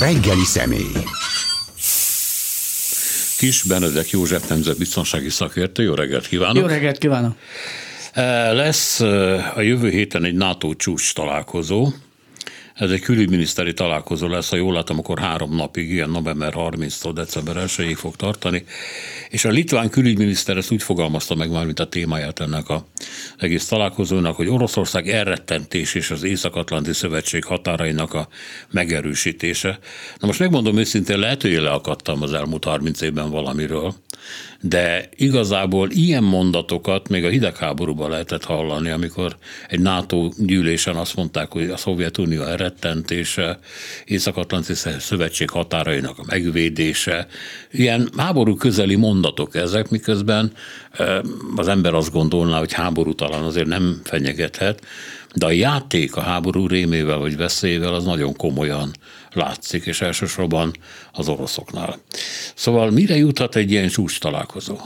Reggeli személy. Kis Benedek József nemzetbiztonsági szakértő, jó reggelt kívánok! Jó reggelt kívánok! Lesz a jövő héten egy NATO csúcs találkozó, ez egy külügyminiszteri találkozó lesz, ha jól látom, akkor három napig, ilyen november 30-tól december 1 fog tartani. És a litván külügyminiszter ezt úgy fogalmazta meg már, mint a témáját ennek a egész találkozónak, hogy Oroszország elrettentés és az Észak-Atlanti Szövetség határainak a megerősítése. Na most megmondom őszintén, lehet, hogy leakadtam az elmúlt 30 évben valamiről, de igazából ilyen mondatokat még a hidegháborúban lehetett hallani, amikor egy NATO gyűlésen azt mondták, hogy a Szovjetunió elrettentése, Észak-Atlanti Szövetség határainak a megvédése, ilyen háború közeli mondatok ezek, miközben az ember azt gondolná, hogy háború talán azért nem fenyegethet, de a játék a háború rémével vagy veszélyével az nagyon komolyan látszik, és elsősorban az oroszoknál. Szóval mire juthat egy ilyen csúcs találkozó?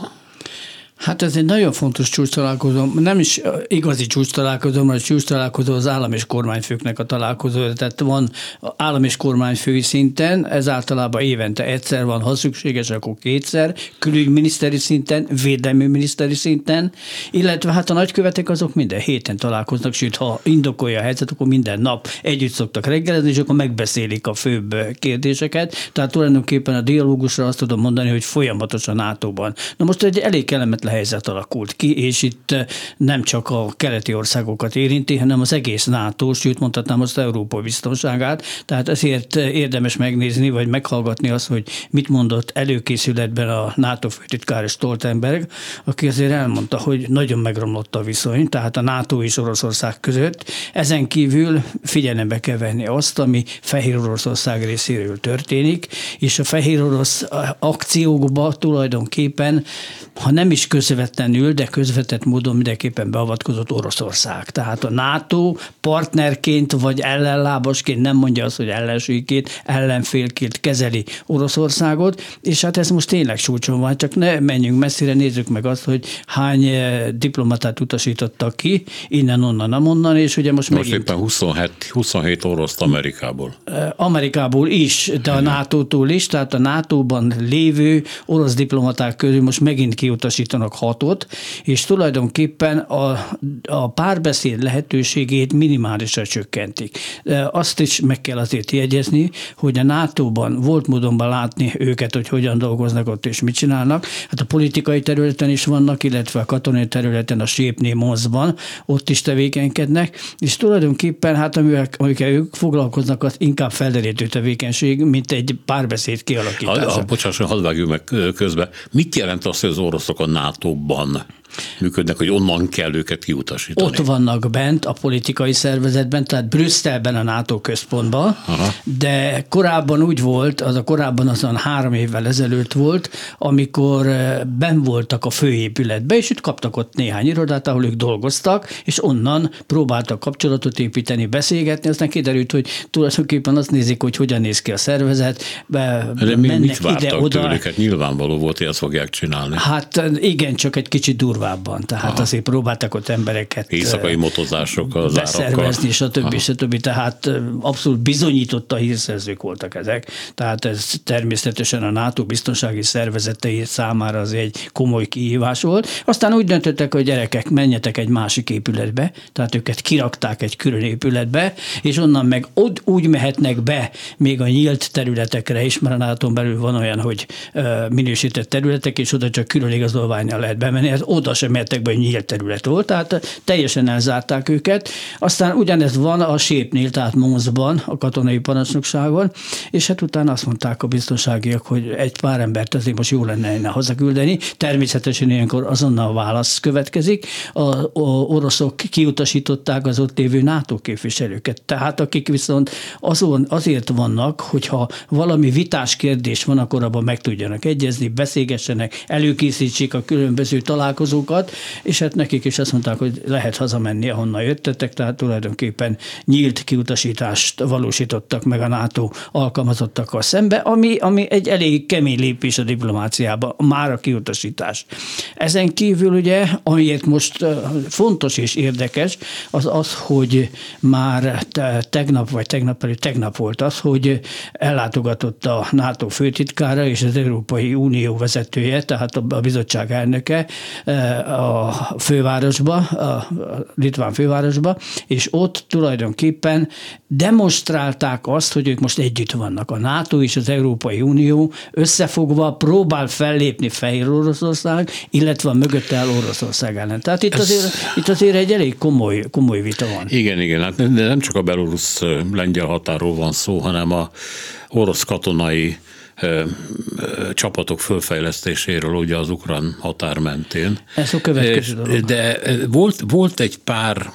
Hát ez egy nagyon fontos csúcs találkozó, nem is igazi csúcs találkozó, mert a csúcs találkozó az állam és kormányfőknek a találkozó, tehát van állam és kormányfői szinten, ez általában évente egyszer van, ha szükséges, akkor kétszer, külügyminiszteri szinten, védelmi miniszteri szinten, illetve hát a nagykövetek azok minden héten találkoznak, sőt, ha indokolja a helyzet, akkor minden nap együtt szoktak reggelezni, és akkor megbeszélik a főbb kérdéseket. Tehát tulajdonképpen a dialógusra azt tudom mondani, hogy folyamatosan NATO-ban. Na most egy elég kellemetlen helyzet alakult ki, és itt eh, nem csak a keleti országokat érinti, hanem az egész NATO, sőt mondhatnám azt Európa biztonságát, tehát ezért eh, érdemes megnézni, vagy meghallgatni azt, hogy mit mondott előkészületben a NATO főtitkár Stoltenberg, aki azért elmondta, hogy nagyon megromlott a viszony, tehát a NATO és Oroszország között. Ezen kívül figyelembe kell venni azt, ami Fehér Oroszország részéről történik, és a Fehér Orosz eh, akciókba tulajdonképpen, ha nem is közvetlenül, de közvetett módon mindenképpen beavatkozott Oroszország. Tehát a NATO partnerként vagy ellenlábasként nem mondja azt, hogy ellensúlyként, ellenfélként kezeli Oroszországot, és hát ez most tényleg csúcson van, csak ne menjünk messzire, nézzük meg azt, hogy hány eh, diplomatát utasítottak ki, innen, onnan, amonnan, és ugye most, most megint... éppen 27, 27 oroszt Amerikából. Eh, Amerikából is, de a NATO-tól is, tehát a NATO-ban lévő orosz diplomaták közül most megint kiutasítanak kapnak hatot, és tulajdonképpen a, a párbeszéd lehetőségét minimálisra csökkentik. Azt is meg kell azért jegyezni, hogy a NATO-ban volt módonban látni őket, hogy hogyan dolgoznak ott és mit csinálnak. Hát a politikai területen is vannak, illetve a katonai területen, a Sépné Mozban, ott is tevékenykednek, és tulajdonképpen hát amivel, amikkel ők foglalkoznak, az inkább felderítő tevékenység, mint egy párbeszéd kialakítása. Bocsásson, hadd vágjuk meg közben. Mit jelent az, hogy az oroszok a NATO NATO-ban működnek, hogy onnan kell őket kiutasítani. Ott vannak bent a politikai szervezetben, tehát Brüsszelben a NATO központban, Aha. de korábban úgy volt, az a korábban azon három évvel ezelőtt volt, amikor eh, ben voltak a főépületbe, és itt kaptak ott néhány irodát, ahol ők dolgoztak, és onnan próbáltak kapcsolatot építeni, beszélgetni, aztán kiderült, hogy tulajdonképpen azt nézik, hogy hogyan néz ki a szervezet, be, de mi, mit vártak ide, oda. tőlük? Hát nyilvánvaló volt, hogy ezt fogják csinálni. Hát igen, csak egy kicsit durva durvábban. Tehát Aha. azért próbáltak ott embereket éjszakai motozások az beszervezni, stb. stb. Tehát abszolút bizonyított a hírszerzők voltak ezek. Tehát ez természetesen a NATO biztonsági szervezetei számára az egy komoly kihívás volt. Aztán úgy döntöttek, hogy gyerekek, menjetek egy másik épületbe, tehát őket kirakták egy külön épületbe, és onnan meg ott úgy mehetnek be még a nyílt területekre is, mert a nato belül van olyan, hogy minősített területek, és oda csak külön igazolványra lehet bemenni. Ez oda sem mertek be, hogy nyílt terület volt, tehát teljesen elzárták őket. Aztán ugyanez van a Sépnél, tehát Monzban, a katonai parancsnokságon, és hát utána azt mondták a biztonságiak, hogy egy pár embert azért most jó lenne innen hazaküldeni. Természetesen ilyenkor azonnal válasz következik. A, a oroszok kiutasították az ott lévő NATO képviselőket. Tehát akik viszont azon, azért vannak, hogyha valami vitás kérdés van, akkor abban meg tudjanak egyezni, beszélgessenek, előkészítsék a különböző találkozókat, adatokat, és hát nekik is azt mondták, hogy lehet hazamenni, ahonnan jöttetek, tehát tulajdonképpen nyílt kiutasítást valósítottak meg a NATO alkalmazottakkal szembe, ami, ami egy elég kemény lépés a diplomáciába, már a kiutasítás. Ezen kívül ugye, amiért most fontos és érdekes, az az, hogy már tegnap, vagy tegnap előtt, tegnap volt az, hogy ellátogatott a NATO főtitkára és az Európai Unió vezetője, tehát a bizottság elnöke a fővárosba, a litván fővárosba, és ott tulajdonképpen demonstrálták azt, hogy ők most együtt vannak. A NATO és az Európai Unió összefogva próbál fellépni Fehér Oroszország, illetve a mögött el Oroszország ellen. Tehát itt, Ez... azért, itt azért egy elég komoly, komoly vita van. Igen, igen, hát nem csak a belorusz-lengyel határól van szó, hanem a orosz katonai csapatok fölfejlesztéséről ugye az ukrán határ mentén. Ez a következő dolog. De volt, volt egy pár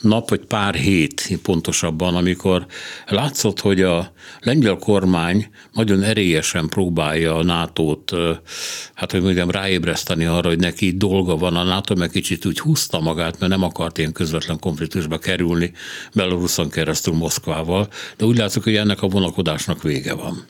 nap vagy pár hét pontosabban, amikor látszott, hogy a lengyel kormány nagyon erélyesen próbálja a NATO-t, hát hogy mondjam, ráébreszteni arra, hogy neki dolga van. A NATO meg kicsit úgy húzta magát, mert nem akart ilyen közvetlen konfliktusba kerülni Belaruson keresztül Moszkvával, de úgy látszik, hogy ennek a vonakodásnak vége van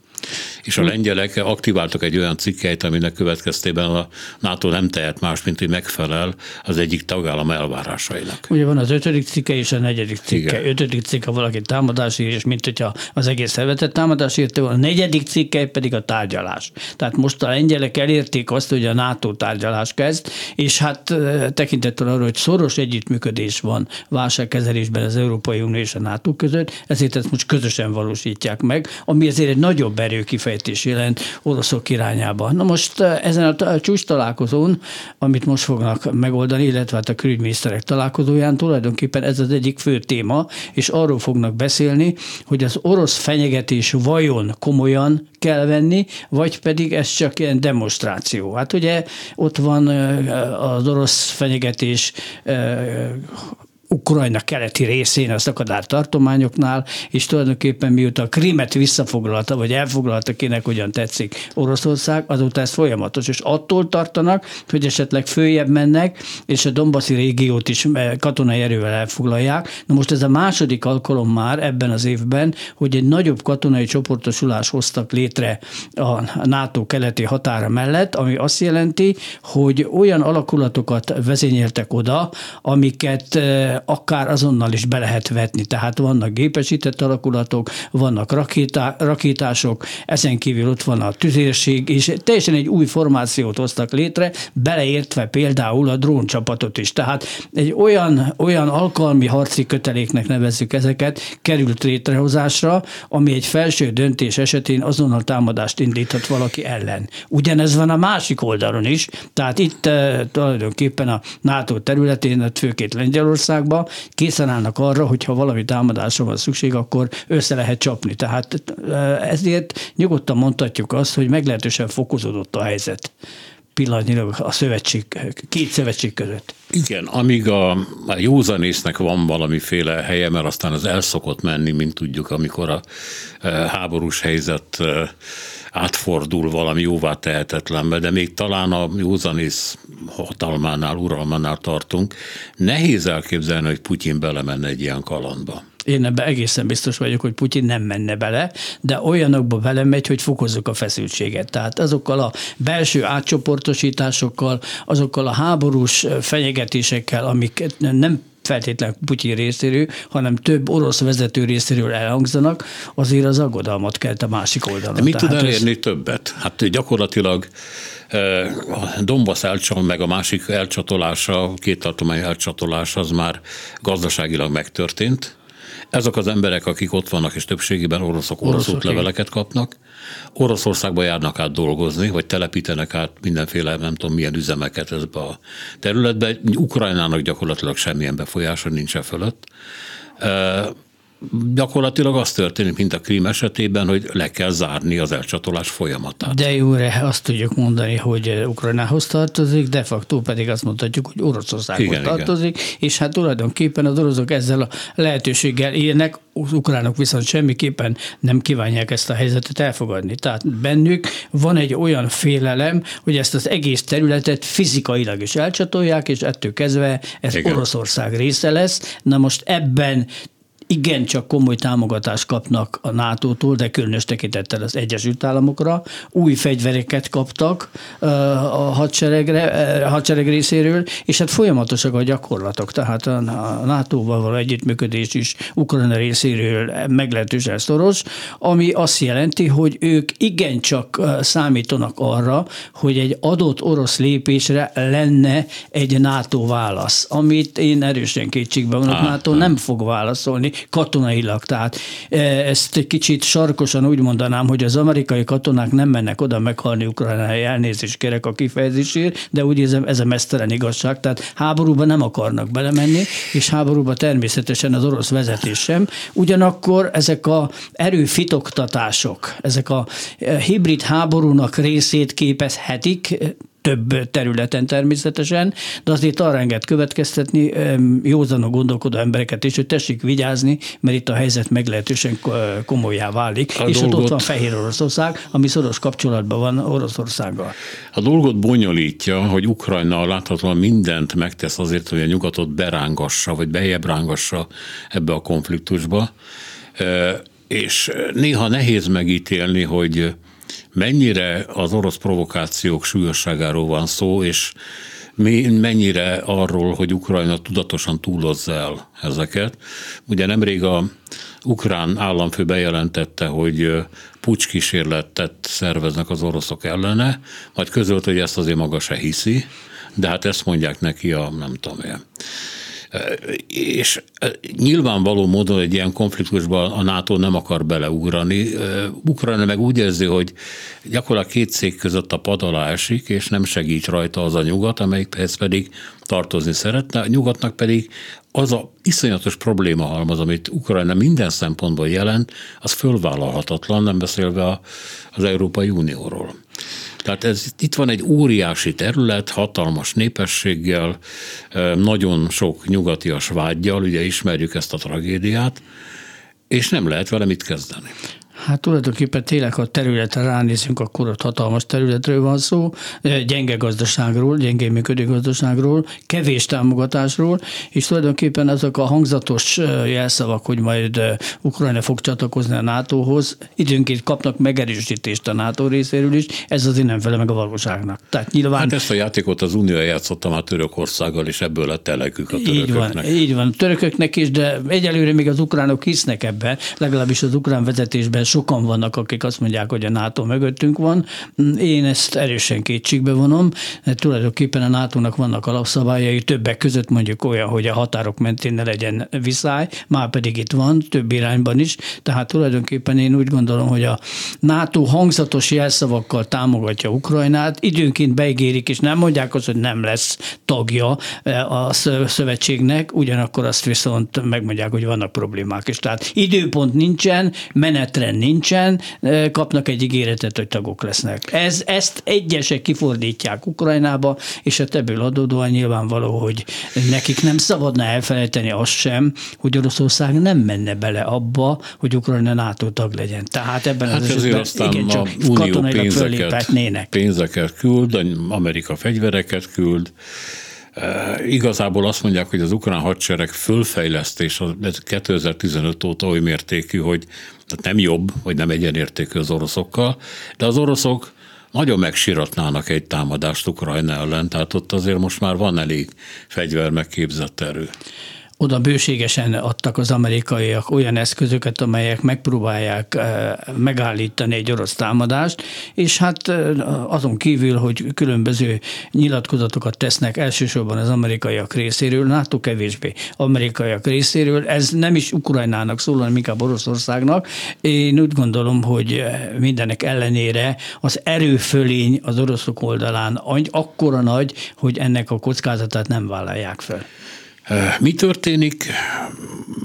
és a lengyelek aktiváltak egy olyan cikkeit, aminek következtében a NATO nem tehet más, mint hogy megfelel az egyik tagállam elvárásainak. Ugye van az ötödik cikke és a negyedik cikke. Igen. Ötödik cikke valaki támadás ír, és mint hogyha az egész szervetet támadás írta, a negyedik cikke pedig a tárgyalás. Tehát most a lengyelek elérték azt, hogy a NATO tárgyalás kezd, és hát tekintettel arra, hogy szoros együttműködés van válságkezelésben az Európai Unió és a NATO között, ezért ezt most közösen valósítják meg, ami azért egy nagyobb erő kifejtés jelent oroszok irányába. Na most eh, ezen a csúcs találkozón, amit most fognak megoldani, illetve hát a külügyminiszterek találkozóján tulajdonképpen ez az egyik fő téma, és arról fognak beszélni, hogy az orosz fenyegetés vajon komolyan kell venni, vagy pedig ez csak ilyen demonstráció. Hát ugye ott van eh, az orosz fenyegetés eh, Ukrajna keleti részén, a szakadár tartományoknál, és tulajdonképpen mióta a Krimet visszafoglalta, vagy elfoglalta, kinek hogyan tetszik Oroszország, azóta ez folyamatos, és attól tartanak, hogy esetleg följebb mennek, és a Dombaszi régiót is eh, katonai erővel elfoglalják. Na most ez a második alkalom már ebben az évben, hogy egy nagyobb katonai csoportosulás hoztak létre a NATO keleti határa mellett, ami azt jelenti, hogy olyan alakulatokat vezényeltek oda, amiket eh, akár azonnal is be lehet vetni. Tehát vannak gépesített alakulatok, vannak rakétá, rakétások, ezen kívül ott van a tüzérség, és teljesen egy új formációt hoztak létre, beleértve például a dróncsapatot is. Tehát egy olyan, olyan alkalmi harci köteléknek nevezzük ezeket, került létrehozásra, ami egy felső döntés esetén azonnal támadást indíthat valaki ellen. Ugyanez van a másik oldalon is, tehát itt eh, tulajdonképpen a NATO területén, főként Lengyelország, országba készen állnak arra, hogyha valami támadásra van szükség, akkor össze lehet csapni. Tehát ezért nyugodtan mondhatjuk azt, hogy meglehetősen fokozódott a helyzet pillanatnyilag a szövetség, két szövetség között. Igen, amíg a, a józanésznek van valamiféle helye, mert aztán az el szokott menni, mint tudjuk, amikor a e, háborús helyzet e, átfordul valami jóvá tehetetlenbe, de még talán a józanész hatalmánál, uralmánál tartunk. Nehéz elképzelni, hogy Putyin belemenne egy ilyen kalandba. Én ebben egészen biztos vagyok, hogy Putyin nem menne bele, de olyanokba belemegy, hogy fokozzuk a feszültséget. Tehát azokkal a belső átcsoportosításokkal, azokkal a háborús fenyegetésekkel, amik nem feltétlenül Putyin részéről, hanem több orosz vezető részéről elhangzanak, azért az aggodalmat kelt a másik oldalon. De mit tud elérni ez... többet? Hát gyakorlatilag a Donbass elcsal, meg a másik elcsatolása, két tartomány elcsatolása az már gazdaságilag megtörtént, ezek az emberek, akik ott vannak, és többségében oroszok orosz útleveleket kapnak, Oroszországba járnak át dolgozni, vagy telepítenek át mindenféle, nem tudom milyen üzemeket ezbe a területbe. Ukrajnának gyakorlatilag semmilyen befolyása nincs e fölött. Gyakorlatilag az történik, mint a krím esetében, hogy le kell zárni az elcsatolás folyamatát. De jóre azt tudjuk mondani, hogy Ukrajnához tartozik, de facto pedig azt mondhatjuk, hogy Oroszországhoz igen, tartozik, igen. és hát tulajdonképpen az oroszok ezzel a lehetőséggel élnek, az ukránok viszont semmiképpen nem kívánják ezt a helyzetet elfogadni. Tehát bennük van egy olyan félelem, hogy ezt az egész területet fizikailag is elcsatolják, és ettől kezdve ez Igen. Oroszország része lesz. Na most ebben igen csak komoly támogatást kapnak a NATO-tól, de különös tekintettel az Egyesült Államokra. Új fegyvereket kaptak a hadseregre, a hadsereg részéről, és hát folyamatosak a gyakorlatok. Tehát a NATO-val való együttműködés is Ukrajna részéről meglehetősen szoros, ami azt jelenti, hogy ők igencsak számítanak arra, hogy egy adott orosz lépésre lenne egy NATO válasz, amit én erősen kétségbe vonok. NATO nem fog válaszolni, katonailag. Tehát e, ezt egy kicsit sarkosan úgy mondanám, hogy az amerikai katonák nem mennek oda meghalni Ukrajnára, elnézést kérek a kifejezésért, de úgy érzem, ez a mesztelen igazság. Tehát háborúba nem akarnak belemenni, és háborúba természetesen az orosz vezetés sem. Ugyanakkor ezek a erőfitoktatások, ezek a e, hibrid háborúnak részét képezhetik, több területen természetesen, de azért arra enged következtetni józanok gondolkodó embereket is, hogy tessék vigyázni, mert itt a helyzet meglehetősen komolyá válik, a és dolgot, ott, ott van Fehér Oroszország, ami szoros kapcsolatban van Oroszországgal. A dolgot bonyolítja, hogy Ukrajna láthatóan mindent megtesz azért, hogy a nyugatot berángassa, vagy bejebb rángassa ebbe a konfliktusba, és néha nehéz megítélni, hogy mennyire az orosz provokációk súlyosságáról van szó, és mennyire arról, hogy Ukrajna tudatosan túlozza el ezeket. Ugye nemrég a ukrán államfő bejelentette, hogy pucskísérletet szerveznek az oroszok ellene, majd közölt, hogy ezt azért maga se hiszi, de hát ezt mondják neki a nem tudom én és nyilvánvaló módon egy ilyen konfliktusban a NATO nem akar beleugrani. Ukrajna meg úgy érzi, hogy gyakorlatilag két cég között a pad alá esik, és nem segít rajta az a nyugat, amelyikhez pedig tartozni szeretne. A nyugatnak pedig az a iszonyatos probléma halmaz, amit Ukrajna minden szempontból jelent, az fölvállalhatatlan, nem beszélve az Európai Unióról. Tehát ez, itt van egy óriási terület, hatalmas népességgel, nagyon sok nyugatias vágyjal, ugye ismerjük ezt a tragédiát, és nem lehet vele mit kezdeni. Hát tulajdonképpen tényleg, ha a területre ránézünk, akkor ott hatalmas területről van szó, gyenge gazdaságról, gyenge működő gazdaságról, kevés támogatásról, és tulajdonképpen azok a hangzatos jelszavak, hogy majd Ukrajna fog csatlakozni a NATO-hoz, időnként kapnak megerősítést a NATO részéről is, ez azért nem fele meg a valóságnak. Tehát nyilván... Hát ezt a játékot az Unió játszotta már Törökországgal, és ebből lett elegük a törököknek. Így van, így van, törököknek is, de egyelőre még az ukránok hisznek ebben, legalábbis az ukrán vezetésben sokan vannak, akik azt mondják, hogy a NATO mögöttünk van. Én ezt erősen kétségbe vonom. Tulajdonképpen a NATO-nak vannak alapszabályai, többek között mondjuk olyan, hogy a határok mentén ne legyen viszály, már pedig itt van, több irányban is. Tehát tulajdonképpen én úgy gondolom, hogy a NATO hangzatos jelszavakkal támogatja Ukrajnát, időnként beígérik, és nem mondják azt, hogy nem lesz tagja a szövetségnek, ugyanakkor azt viszont megmondják, hogy vannak problémák. És tehát időpont nincsen, menetrend nincsen, kapnak egy ígéretet, hogy tagok lesznek. Ez, ezt egyesek kifordítják Ukrajnába, és hát ebből adódóan nyilvánvaló, hogy nekik nem szabadna elfelejteni azt sem, hogy Oroszország nem menne bele abba, hogy Ukrajna NATO tag legyen. Tehát ebben hát az esetben igen, csak katonailag pénzeket, pénzeket küld, Amerika fegyvereket küld, Igazából azt mondják, hogy az ukrán hadsereg fölfejlesztés 2015 óta oly mértékű, hogy nem jobb, vagy nem egyenértékű az oroszokkal, de az oroszok nagyon megsiratnának egy támadást Ukrajna ellen, tehát ott azért most már van elég fegyver megképzett erő oda bőségesen adtak az amerikaiak olyan eszközöket, amelyek megpróbálják eh, megállítani egy orosz támadást, és hát eh, azon kívül, hogy különböző nyilatkozatokat tesznek elsősorban az amerikaiak részéről, NATO kevésbé amerikaiak részéről, ez nem is Ukrajnának szól, hanem inkább Oroszországnak. Én úgy gondolom, hogy eh, mindenek ellenére az erőfölény az oroszok oldalán akkora nagy, hogy ennek a kockázatát nem vállalják fel. Mi történik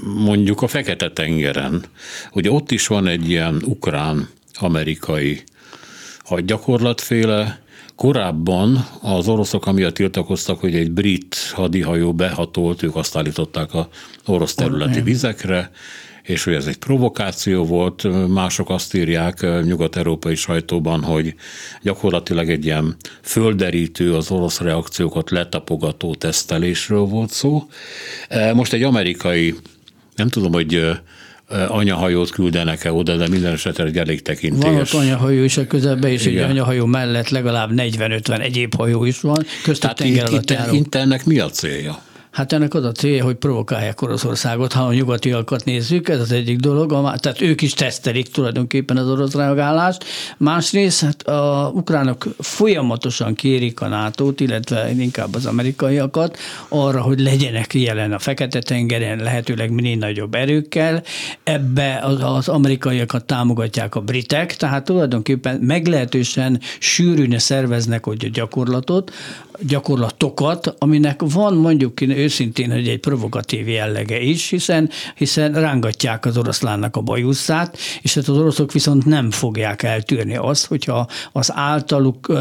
mondjuk a Fekete-tengeren? Ugye ott is van egy ilyen ukrán-amerikai hadgyakorlatféle, Korábban az oroszok amiatt tiltakoztak, hogy egy brit hadihajó behatolt, ők azt állították a orosz területi vizekre, és hogy ez egy provokáció volt. Mások azt írják nyugat-európai sajtóban, hogy gyakorlatilag egy ilyen földerítő, az orosz reakciókat letapogató tesztelésről volt szó. Most egy amerikai, nem tudom, hogy anyahajót küldenek-e oda, de minden esetre egy elég tekintélyes. Van ott anyahajó is a közelben, és Igen. egy anyahajó mellett legalább 40-50 egyéb hajó is van. Köztük tenger alatt itt, ennek mi a célja? Hát ennek az a célja, hogy provokálják Oroszországot, ha a nyugatiakat nézzük, ez az egyik dolog, tehát ők is tesztelik tulajdonképpen az orosz reagálást. Másrészt hát a ukránok folyamatosan kérik a nato illetve inkább az amerikaiakat arra, hogy legyenek jelen a Fekete-tengeren, lehetőleg minél nagyobb erőkkel. Ebbe az, az amerikaiakat támogatják a britek, tehát tulajdonképpen meglehetősen sűrűn szerveznek hogy a gyakorlatot, gyakorlatokat, aminek van mondjuk őszintén, hogy egy provokatív jellege is, hiszen, hiszen rángatják az oroszlánnak a bajuszát, és hát az oroszok viszont nem fogják eltűrni azt, hogyha az általuk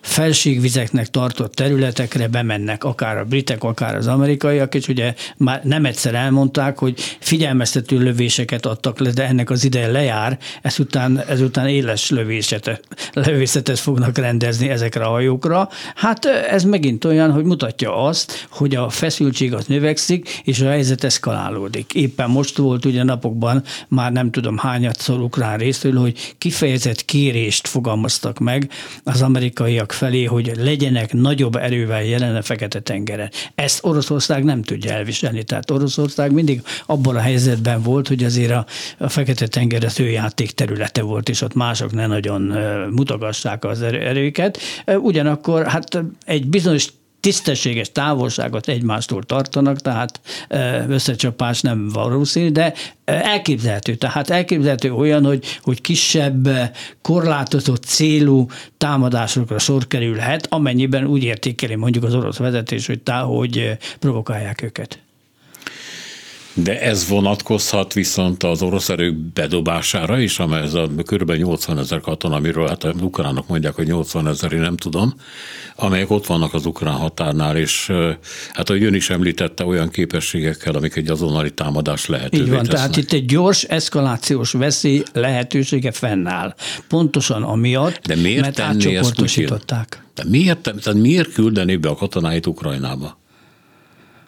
felségvizeknek tartott területekre bemennek, akár a britek, akár az amerikaiak, és ugye már nem egyszer elmondták, hogy figyelmeztető lövéseket adtak le, de ennek az ideje lejár, ezután, ezután éles lövészetet, lövészetet fognak rendezni ezekre a hajókra. Hát ez megint olyan, hogy mutatja azt, hogy a feszültség az növekszik, és a helyzet eszkalálódik. Éppen most volt ugye napokban, már nem tudom hányatszor ukrán részről, hogy kifejezett kérést fogalmaztak meg az amerikaiak felé, hogy legyenek nagyobb erővel jelen a Fekete-tengeren. Ezt Oroszország nem tudja elviselni. Tehát Oroszország mindig abban a helyzetben volt, hogy azért a, a Fekete-tenger az ő játék területe volt, és ott mások ne nagyon mutogassák az erőket. Ugyanakkor hát egy bizonyos tisztességes távolságot egymástól tartanak, tehát összecsapás nem valószínű, de elképzelhető. Tehát elképzelhető olyan, hogy, hogy kisebb, korlátozott célú támadásokra sor kerülhet, amennyiben úgy értékeli mondjuk az orosz vezetés, hogy, tá, hogy provokálják őket. De ez vonatkozhat viszont az orosz erők bedobására is, amely ez a kb. 80 ezer katona, amiről hát az ukránok mondják, hogy 80 ezer, én nem tudom, amelyek ott vannak az ukrán határnál, és hát ahogy ön is említette, olyan képességekkel, amik egy azonnali támadás lehetővé Így van, tesznek. tehát itt egy gyors eszkalációs veszély lehetősége fennáll. Pontosan amiatt, De miért mert átcsoportosították. De miért, tehát miért küldeni be a katonáit Ukrajnába?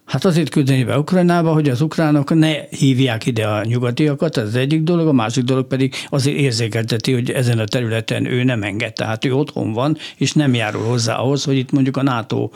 Hát azért küldeni be Ukrajnába, hogy az ukránok ne hívják ide a nyugatiakat, ez az egyik dolog, a másik dolog pedig azért érzékelteti, hogy ezen a területen ő nem enged, tehát ő otthon van, és nem járul hozzá ahhoz, hogy itt mondjuk a NATO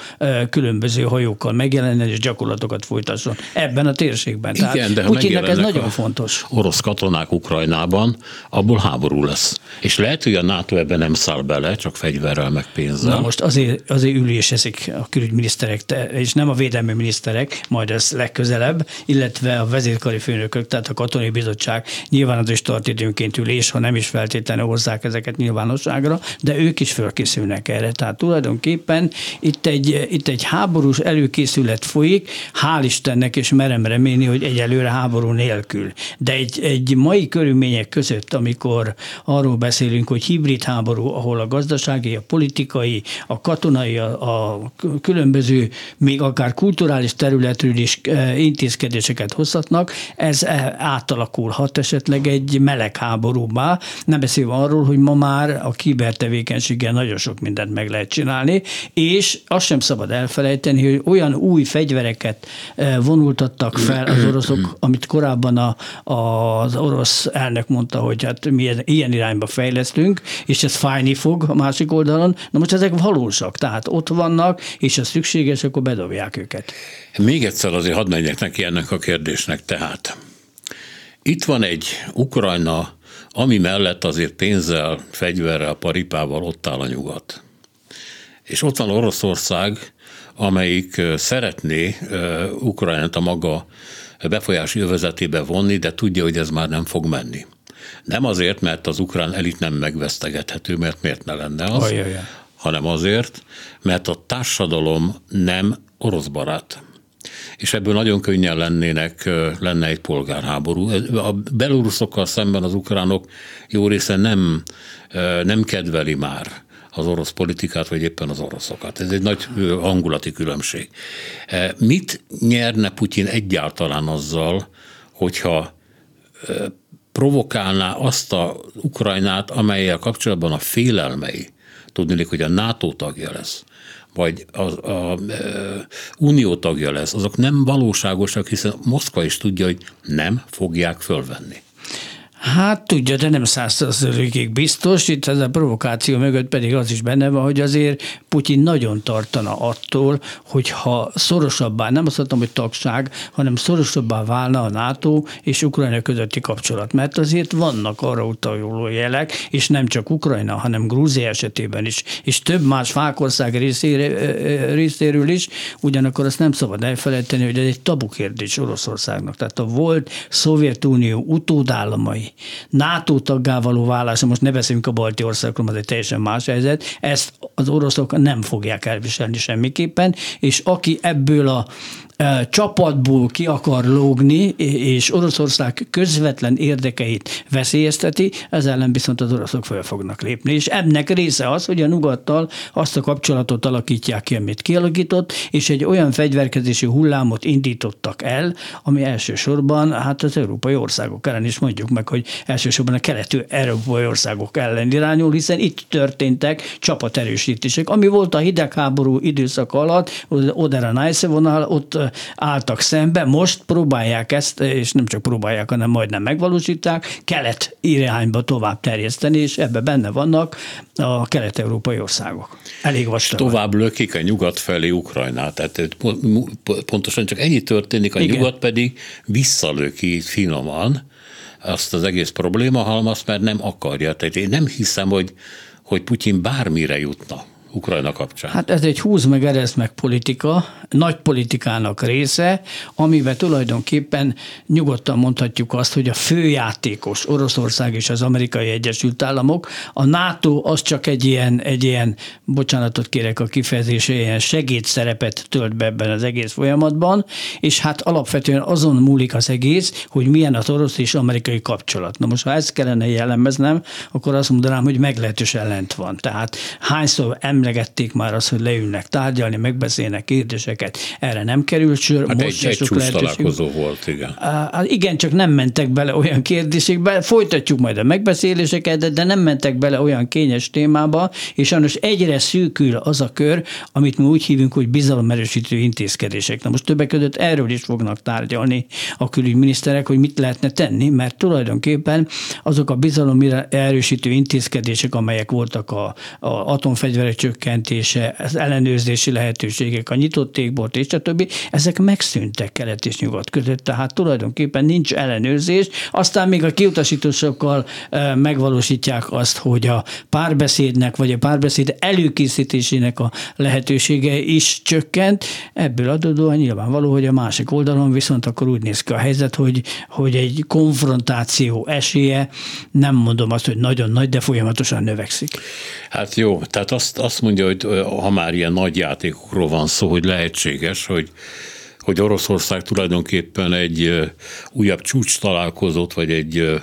különböző hajókkal megjelenjen és gyakorlatokat folytasson ebben a térségben. Igen, tehát de ha Putyinnek ez nagyon fontos. Orosz katonák Ukrajnában, abból háború lesz. És lehet, hogy a NATO ebben nem száll bele, csak fegyverrel, meg pénzzel. Na most azért, azért üléseszik a külügyminiszterek, és nem a védelmi miniszterek, főnökök, majd ez legközelebb, illetve a vezérkari főnökök, tehát a katonai bizottság nyilván az is tart időnként ülés, ha nem is feltétlenül hozzák ezeket nyilvánosságra, de ők is fölkészülnek erre. Tehát tulajdonképpen itt egy, itt egy háborús előkészület folyik, hál' Istennek, és merem remélni, hogy egyelőre háború nélkül. De egy, egy mai körülmények között, amikor arról beszélünk, hogy hibrid háború, ahol a gazdasági, a politikai, a katonai, a, a különböző, még akár kulturális terület területről is eh, intézkedéseket hozhatnak, ez eh, átalakulhat esetleg egy meleg háborúba. Nem beszélve arról, hogy ma már a kibertevékenységgel nagyon sok mindent meg lehet csinálni, és azt sem szabad elfelejteni, hogy olyan új fegyvereket eh, vonultattak fel az oroszok, amit korábban a, a, az orosz elnök mondta, hogy hát mi ilyen irányba fejlesztünk, és ez fájni fog a másik oldalon. Na most ezek valósak, tehát ott vannak, és ha szükséges, akkor bedobják őket. Még egyszer azért hadd menjek neki ennek a kérdésnek tehát. Itt van egy Ukrajna, ami mellett azért pénzzel, fegyverrel, paripával ott áll a nyugat. És ott van Oroszország, amelyik szeretné Ukrajnát a maga befolyási övezetébe vonni, de tudja, hogy ez már nem fog menni. Nem azért, mert az ukrán elit nem megvesztegethető, mert miért ne lenne az, Ajajaj. hanem azért, mert a társadalom nem orosz barát. És ebből nagyon könnyen lennének, lenne egy polgárháború. A beloruszokkal szemben az ukránok jó része nem, nem kedveli már az orosz politikát, vagy éppen az oroszokat. Ez egy nagy hangulati különbség. Mit nyerne Putyin egyáltalán azzal, hogyha provokálná azt a Ukrajnát, amelyel kapcsolatban a félelmei, tudni, hogy a NATO tagja lesz, vagy az a, a, unió tagja lesz, azok nem valóságosak, hiszen Moszkva is tudja, hogy nem fogják fölvenni. Hát tudja, de nem százszerzőkig biztos. Itt ez a provokáció mögött pedig az is benne van, hogy azért Putyin nagyon tartana attól, hogyha szorosabbá, nem azt mondtam, hogy tagság, hanem szorosabbá válna a NATO és Ukrajna közötti kapcsolat. Mert azért vannak arra utaló jelek, és nem csak Ukrajna, hanem Grúzia esetében is, és több más fákország részére, részéről is, ugyanakkor azt nem szabad elfelejteni, hogy ez egy tabu kérdés Oroszországnak. Tehát a volt Szovjetunió utódállamai NATO taggá való válása, most ne beszélünk a balti országokról, az egy teljesen más helyzet, ezt az oroszok nem fogják elviselni semmiképpen, és aki ebből a csapatból ki akar lógni, és Oroszország közvetlen érdekeit veszélyezteti, ez ellen viszont az oroszok fel fognak lépni. És ennek része az, hogy a nyugattal azt a kapcsolatot alakítják ki, amit kialakított, és egy olyan fegyverkezési hullámot indítottak el, ami elsősorban hát az európai országok ellen is mondjuk meg, hogy elsősorban a keleti európai országok ellen irányul, hiszen itt történtek csapaterősítések. Ami volt a hidegháború időszak alatt, Odera Nice vonal, ott álltak szembe, most próbálják ezt, és nem csak próbálják, hanem majdnem megvalósítják, kelet irányba tovább terjeszteni, és ebbe benne vannak a kelet-európai országok. Elég vastag. Tovább lökik a nyugat felé Ukrajnát, tehát pontosan csak ennyi történik, a Igen. nyugat pedig visszalöki finoman azt az egész probléma halmazt, mert nem akarja. Tehát én nem hiszem, hogy, hogy Putyin bármire jutna. Ukrajna kapcsán? Hát ez egy húz meg ereszt meg politika, nagy politikának része, amiben tulajdonképpen nyugodtan mondhatjuk azt, hogy a főjátékos Oroszország és az amerikai Egyesült Államok, a NATO az csak egy ilyen, egy ilyen bocsánatot kérek a kifejezésre, ilyen segédszerepet tölt be ebben az egész folyamatban, és hát alapvetően azon múlik az egész, hogy milyen az orosz és amerikai kapcsolat. Na most, ha ezt kellene jellemeznem, akkor azt mondanám, hogy meglehetős ellent van. Tehát hányszor emlegették már azt, hogy leülnek tárgyalni, megbeszélnek kérdéseket. Erre nem került sor. Hát most egy, egy találkozó volt, igen. Hát igen, csak nem mentek bele olyan kérdésekbe. Folytatjuk majd a megbeszéléseket, de, de nem mentek bele olyan kényes témába, és sajnos egyre szűkül az a kör, amit mi úgy hívunk, hogy bizalomerősítő intézkedések. Na most többek között erről is fognak tárgyalni a külügyminiszterek, hogy mit lehetne tenni, mert tulajdonképpen azok a bizalom erősítő intézkedések, amelyek voltak a, a atomfegyverek csökkentése, az ellenőrzési lehetőségek, a nyitott égbolt és a többi, ezek megszűntek kelet és nyugat között, tehát tulajdonképpen nincs ellenőrzés. Aztán még a kiutasítósokkal megvalósítják azt, hogy a párbeszédnek, vagy a párbeszéd előkészítésének a lehetősége is csökkent. Ebből adódóan nyilvánvaló, hogy a másik oldalon viszont akkor úgy néz ki a helyzet, hogy, hogy egy konfrontáció esélye, nem mondom azt, hogy nagyon nagy, de folyamatosan növekszik. Hát jó, tehát azt, azt mondja, hogy ha már ilyen nagy játékokról van szó, hogy lehetséges, hogy hogy Oroszország tulajdonképpen egy újabb csúcs találkozót, vagy egy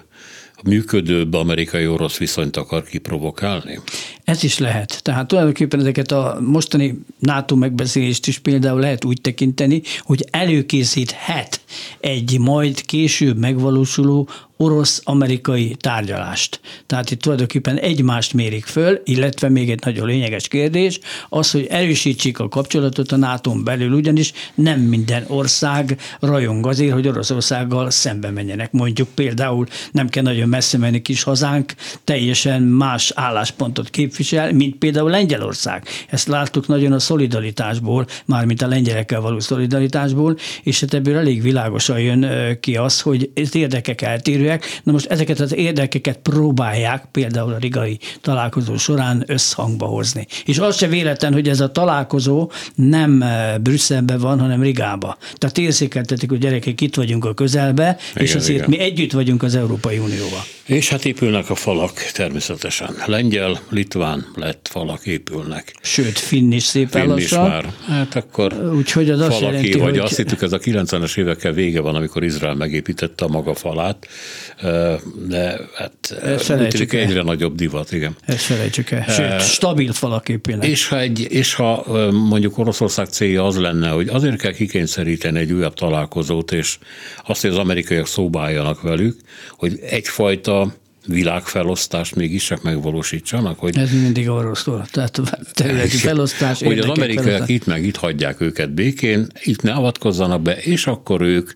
működőbb amerikai-orosz viszonyt akar kiprovokálni? Ez is lehet. Tehát tulajdonképpen ezeket a mostani NATO megbeszélést is például lehet úgy tekinteni, hogy előkészíthet egy majd később megvalósuló orosz-amerikai tárgyalást. Tehát itt tulajdonképpen egymást mérik föl, illetve még egy nagyon lényeges kérdés, az, hogy erősítsék a kapcsolatot a nato belül, ugyanis nem minden ország rajong azért, hogy Oroszországgal szembe menjenek. Mondjuk például nem kell nagyon messze menni kis hazánk, teljesen más álláspontot képvisel, mint például Lengyelország. Ezt láttuk nagyon a szolidaritásból, mármint a lengyelekkel való szolidaritásból, és hát ebből elég világosan jön ki az, hogy érdekek eltérő, érdekűek. Na most ezeket az érdekeket próbálják például a rigai találkozó során összhangba hozni. És az se véletlen, hogy ez a találkozó nem eh, Brüsszelben van, hanem Rigába. Tehát érzékeltetik, hogy gyerekek, itt vagyunk a közelbe, igen, és azért igen. mi együtt vagyunk az Európai Unióval. És hát épülnek a falak természetesen. Lengyel, litván, lett falak épülnek. Sőt, finn is szépen finn is már. Hát akkor Úgyhogy az azt jelenti, vagy hogy... azt hittük, ez a 90-es évekkel vége van, amikor Izrael megépítette a maga falát, de hát úgy egyre nagyobb divat, igen. Ezt felejtsük el. Sőt, stabil falak épülnek. És ha, egy, és ha mondjuk Oroszország célja az lenne, hogy azért kell kikényszeríteni egy újabb találkozót, és azt, hogy az amerikaiak szóba álljanak velük, hogy egyfajta világfelosztást mégis csak megvalósítsanak? Hogy Ez mindig arról szól, tehát területi felosztás. Hogy az amerikaiak itt meg itt hagyják őket békén, itt ne avatkozzanak be, és akkor ők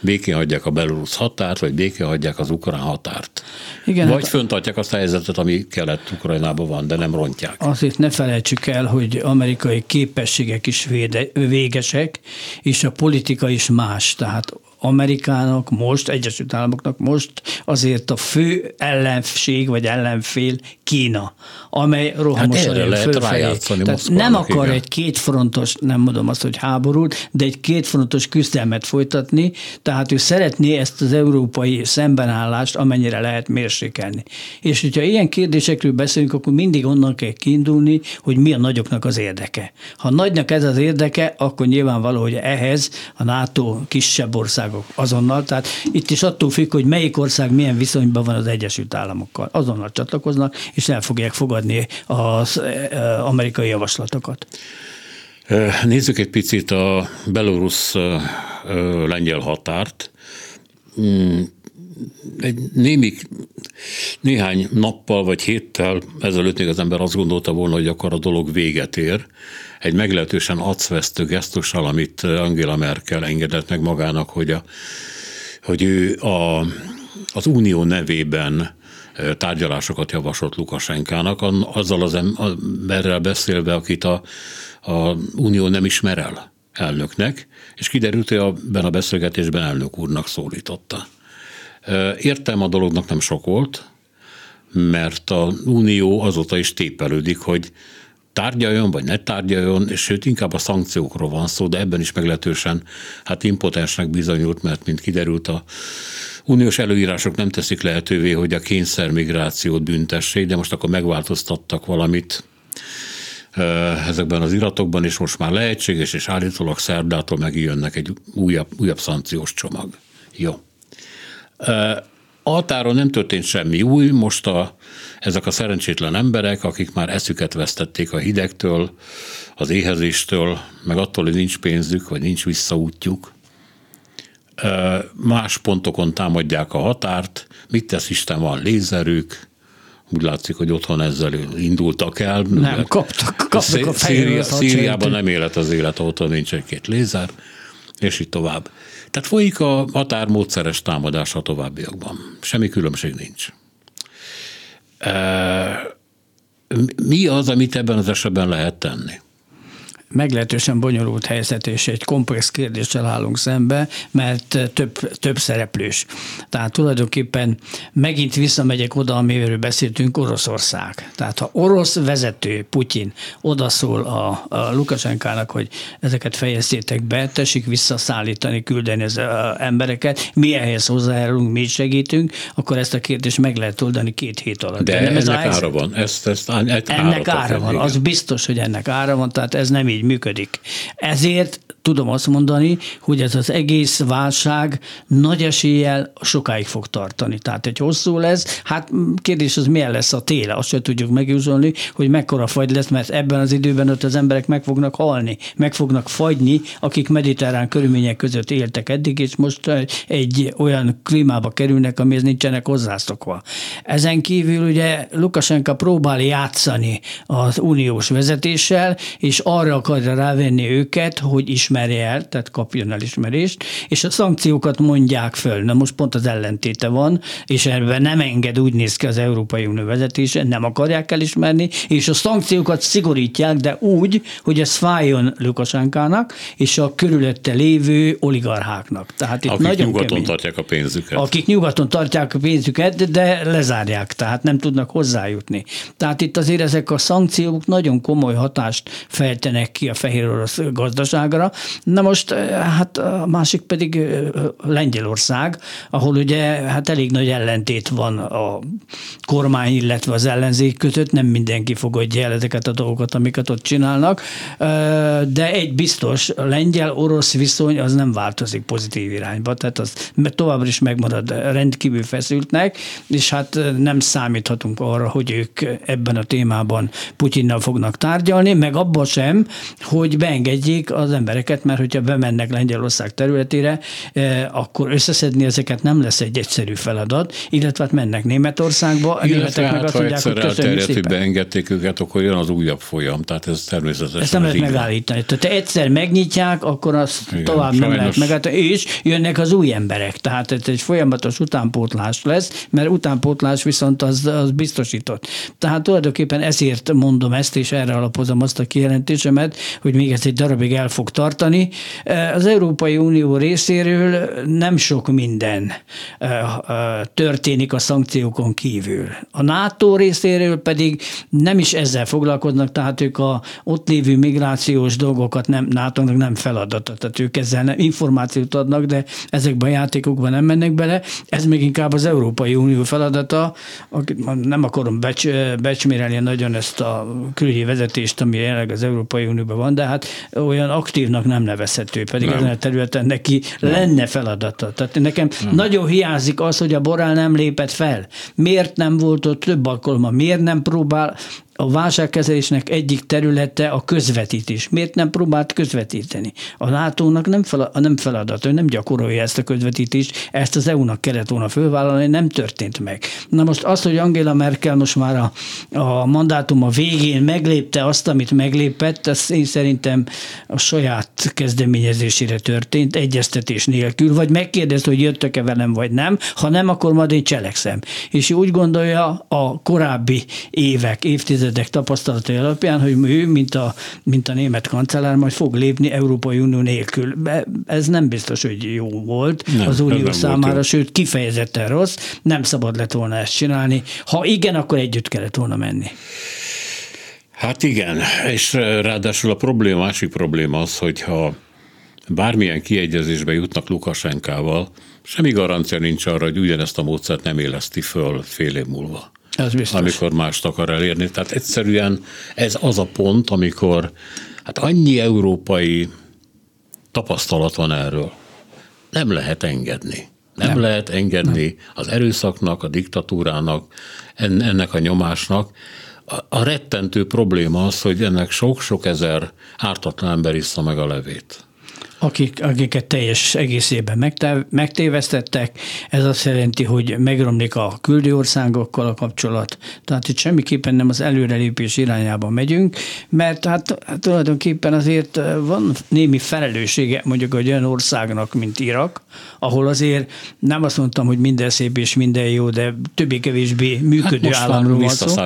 békén hagyják a belorusz határt, vagy békén hagyják az ukrán határt. Igen, vagy hát, föntartják azt a helyzetet, ami kelet-ukrajnában van, de nem rontják. Azért ne felejtsük el, hogy amerikai képességek is véde, végesek, és a politika is más. Tehát Amerikának most, Egyesült Államoknak most azért a fő ellenség vagy ellenfél Kína, amely rohamosan hát lehet rájátszani Tehát nem akar igen. egy kétfrontos, nem mondom azt, hogy háborút, de egy kétfrontos küzdelmet folytatni, tehát ő szeretné ezt az európai szembenállást amennyire lehet mérsékelni. És hogyha ilyen kérdésekről beszélünk, akkor mindig onnan kell kiindulni, hogy mi a nagyoknak az érdeke. Ha nagynak ez az érdeke, akkor nyilvánvaló, hogy ehhez a NATO kisebb országok azonnal, tehát itt is attól függ, hogy melyik ország milyen viszonyban van az Egyesült Államokkal. Azonnal csatlakoznak, és el fogják fogadni az eh, amerikai javaslatokat. Eh, nézzük egy picit a belorusz-lengyel határt. Mm, egy némi, néhány nappal vagy héttel ezelőtt még az ember azt gondolta volna, hogy akkor a dolog véget ér. Egy meglehetősen acvesztő gesztussal, amit Angela Merkel engedett meg magának, hogy, a, hogy ő a, az unió nevében tárgyalásokat javasolt Lukasenkának, azzal az emberrel beszélve, akit a, a Unió nem ismer el elnöknek, és kiderült, hogy ebben a beszélgetésben elnök úrnak szólította. Értem a dolognak nem sok volt, mert a Unió azóta is tépelődik, hogy tárgyaljon, vagy ne tárgyaljon, és sőt, inkább a szankciókról van szó, de ebben is meglehetősen hát impotensnek bizonyult, mert mint kiderült, a uniós előírások nem teszik lehetővé, hogy a kényszermigrációt büntessék, de most akkor megváltoztattak valamit ezekben az iratokban, és most már lehetséges, és állítólag szerdától megjönnek egy újabb, újabb szankciós csomag. Jó. A határon nem történt semmi új, most a, ezek a szerencsétlen emberek, akik már eszüket vesztették a hidegtől, az éhezéstől, meg attól, hogy nincs pénzük, vagy nincs visszaútjuk, más pontokon támadják a határt, mit tesz Isten, van lézerük, úgy látszik, hogy otthon ezzel indultak el. Nem, kaptak, kaptak a Szíria, Szíriában nem élet az élet, otthon nincs egy-két lézer, és így tovább. Tehát folyik a határmódszeres támadás a továbbiakban. Semmi különbség nincs. Mi az, amit ebben az esetben lehet tenni? Meglehetősen bonyolult helyzet és egy komplex kérdéssel állunk szembe, mert több, több szereplős. Tehát tulajdonképpen megint visszamegyek oda, amiről beszéltünk, Oroszország. Tehát ha orosz vezető, Putyin odaszól a, a Lukasenkának, hogy ezeket fejezzétek be, tessék visszaszállítani, küldeni az embereket, mi ehhez hozzájárulunk, mi segítünk, akkor ezt a kérdést meg lehet oldani két hét alatt. De, De nem ennek ez ára van. Ezt, ezt, ezt ennek ára van, az biztos, hogy ennek ára van, tehát ez nem így így működik. Ezért tudom azt mondani, hogy ez az egész válság nagy eséllyel sokáig fog tartani. Tehát egy hosszú lesz, hát kérdés az milyen lesz a téle, azt sem tudjuk megjósolni, hogy mekkora fagy lesz, mert ebben az időben ott az emberek meg fognak halni, meg fognak fagyni, akik mediterrán körülmények között éltek eddig, és most egy olyan klímába kerülnek, amihez nincsenek hozzászokva. Ezen kívül ugye Lukasenka próbál játszani az uniós vezetéssel, és arra akarja rávenni őket, hogy ismerje el, tehát kapjon elismerést, és a szankciókat mondják föl. Na most pont az ellentéte van, és ebben nem enged, úgy néz ki az Európai Unió vezetése, nem akarják elismerni, és a szankciókat szigorítják, de úgy, hogy ez fájjon Lukasánkának és a körülötte lévő oligarcháknak. Tehát itt akik nagyon nyugaton kemény. tartják a pénzüket. Akik nyugaton tartják a pénzüket, de lezárják, tehát nem tudnak hozzájutni. Tehát itt azért ezek a szankciók nagyon komoly hatást fejtenek ki a fehér orosz gazdaságra. Na most, hát a másik pedig Lengyelország, ahol ugye hát elég nagy ellentét van a kormány, illetve az ellenzék között, nem mindenki fogadja el ezeket a dolgokat, amiket ott csinálnak, de egy biztos, lengyel-orosz viszony az nem változik pozitív irányba, tehát az továbbra is megmarad rendkívül feszültnek, és hát nem számíthatunk arra, hogy ők ebben a témában Putyinnal fognak tárgyalni, meg abban sem, hogy beengedjék az embereket, mert hogyha bemennek Lengyelország területére, akkor összeszedni ezeket nem lesz egy egyszerű feladat, illetve hát mennek Németországba, a németek hát, meg azt mondják, hogy köszönjük hogy beengedték őket, akkor jön az újabb folyam, tehát ez természetesen Ezt nem lehet megállítani. Tehát egyszer megnyitják, akkor azt Igen, tovább sajnos. nem lehet megállítani, és jönnek az új emberek. Tehát ez egy folyamatos utánpótlás lesz, mert utánpótlás viszont az, az biztosított. Tehát tulajdonképpen ezért mondom ezt, és erre alapozom azt a kijelentésemet, hogy még ez egy darabig el fog tartani. Az Európai Unió részéről nem sok minden történik a szankciókon kívül. A NATO részéről pedig nem is ezzel foglalkoznak, tehát ők a ott lévő migrációs dolgokat nem, nato nem feladata, tehát ők ezzel nem, információt adnak, de ezekben a játékokban nem mennek bele. Ez még inkább az Európai Unió feladata. Nem akarom becs, becsmérelni nagyon ezt a külügyi vezetést, ami jelenleg az Európai Unióban van, de hát olyan aktívnak nem nevezhető, pedig nem. ezen a területen neki nem. lenne feladata. Tehát nekem nem. nagyon hiányzik az, hogy a Borrell nem lépett fel. Miért nem volt ott több alkalommal? Miért nem próbál a válságkezelésnek egyik területe a közvetítés. Miért nem próbált közvetíteni? A NATO-nak nem, fel, nem feladat, ő nem gyakorolja ezt a közvetítést, ezt az EU-nak kellett volna fölvállalni, nem történt meg. Na most az, hogy Angela Merkel most már a, a mandátum a végén meglépte azt, amit meglépett, ez én szerintem a saját kezdeményezésére történt, egyeztetés nélkül, vagy megkérdezte, hogy jöttek-e velem, vagy nem, ha nem, akkor majd én cselekszem. És úgy gondolja a korábbi évek, évtizedek évtizedek tapasztalatai alapján, hogy ő, mint a, mint a német kancellár, majd fog lépni Európai Unió nélkül. Ez nem biztos, hogy jó volt nem, az Unió számára, sőt kifejezetten rossz, nem szabad lett volna ezt csinálni. Ha igen, akkor együtt kellett volna menni. Hát igen, és ráadásul a probléma, másik probléma az, hogyha bármilyen kiegyezésbe jutnak Lukasenkával, semmi garancia nincs arra, hogy ugyanezt a módszert nem éleszti föl fél év múlva. Ez biztos. amikor mást akar elérni. Tehát egyszerűen ez az a pont, amikor hát annyi európai tapasztalat van erről. Nem lehet engedni. Nem, nem. lehet engedni nem. az erőszaknak, a diktatúrának, ennek a nyomásnak. A rettentő probléma az, hogy ennek sok-sok ezer ártatlan ember iszza meg a levét akik, akiket teljes egészében megtévesztettek. Ez azt jelenti, hogy megromlik a küldő országokkal a kapcsolat. Tehát itt semmiképpen nem az előrelépés irányába megyünk, mert hát, hát tulajdonképpen azért van némi felelőssége mondjuk egy olyan országnak, mint Irak, ahol azért nem azt mondtam, hogy minden szép és minden jó, de többé-kevésbé működő hát államról van szó.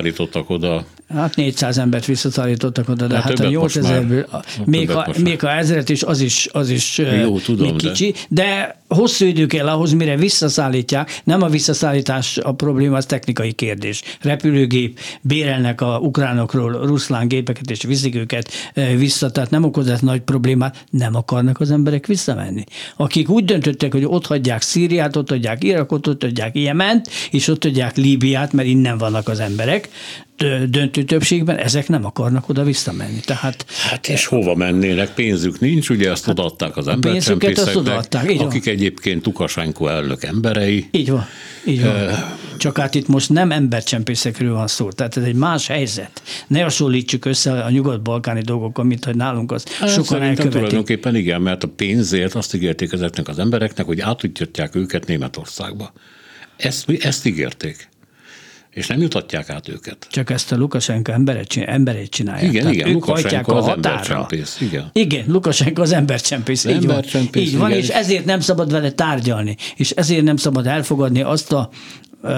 oda Hát 400 embert visszaszállítottak oda, de hát, hát a 8000-ből, még, ha, még ha ezeret is, az is, az is Jó, tudom, még kicsi, de... de hosszú idő kell ahhoz, mire visszaszállítják. Nem a visszaszállítás a probléma, az technikai kérdés. Repülőgép, bérelnek a ukránokról ruszlán gépeket, és viszik őket vissza, tehát nem okoz ez nagy problémát, nem akarnak az emberek visszamenni. Akik úgy döntöttek, hogy ott hagyják Szíriát, ott hagyják Irakot, ott hagyják Jement, és ott hagyják Líbiát, mert innen vannak az emberek, döntő többségben ezek nem akarnak oda visszamenni. Tehát, hát és hova mennének? Pénzük nincs, ugye azt hát, odaadták az embercsempészeknek, akik egyébként Tukasenko elnök emberei. Így van. Így van. Csak hát itt most nem embercsempészekről van szó, tehát ez egy más helyzet. Ne hasonlítsuk össze a nyugat-balkáni dolgokkal, mint hogy nálunk az hát, sokan elkövetik. tulajdonképpen igen, mert a pénzért azt ígérték ezeknek az embereknek, hogy átudjatják őket Németországba. Ezt, ezt ígérték és nem jutatják át őket. Csak ezt a Lukasenko emberet, csinál, emberét csinálják. Igen, Tehát igen, ők Lukasenko a az embercsempész, igen. Igen, Lukasenko az embercsempész. Így van, embercsempész, így van igen. és ezért nem szabad vele tárgyalni, és ezért nem szabad elfogadni azt a uh,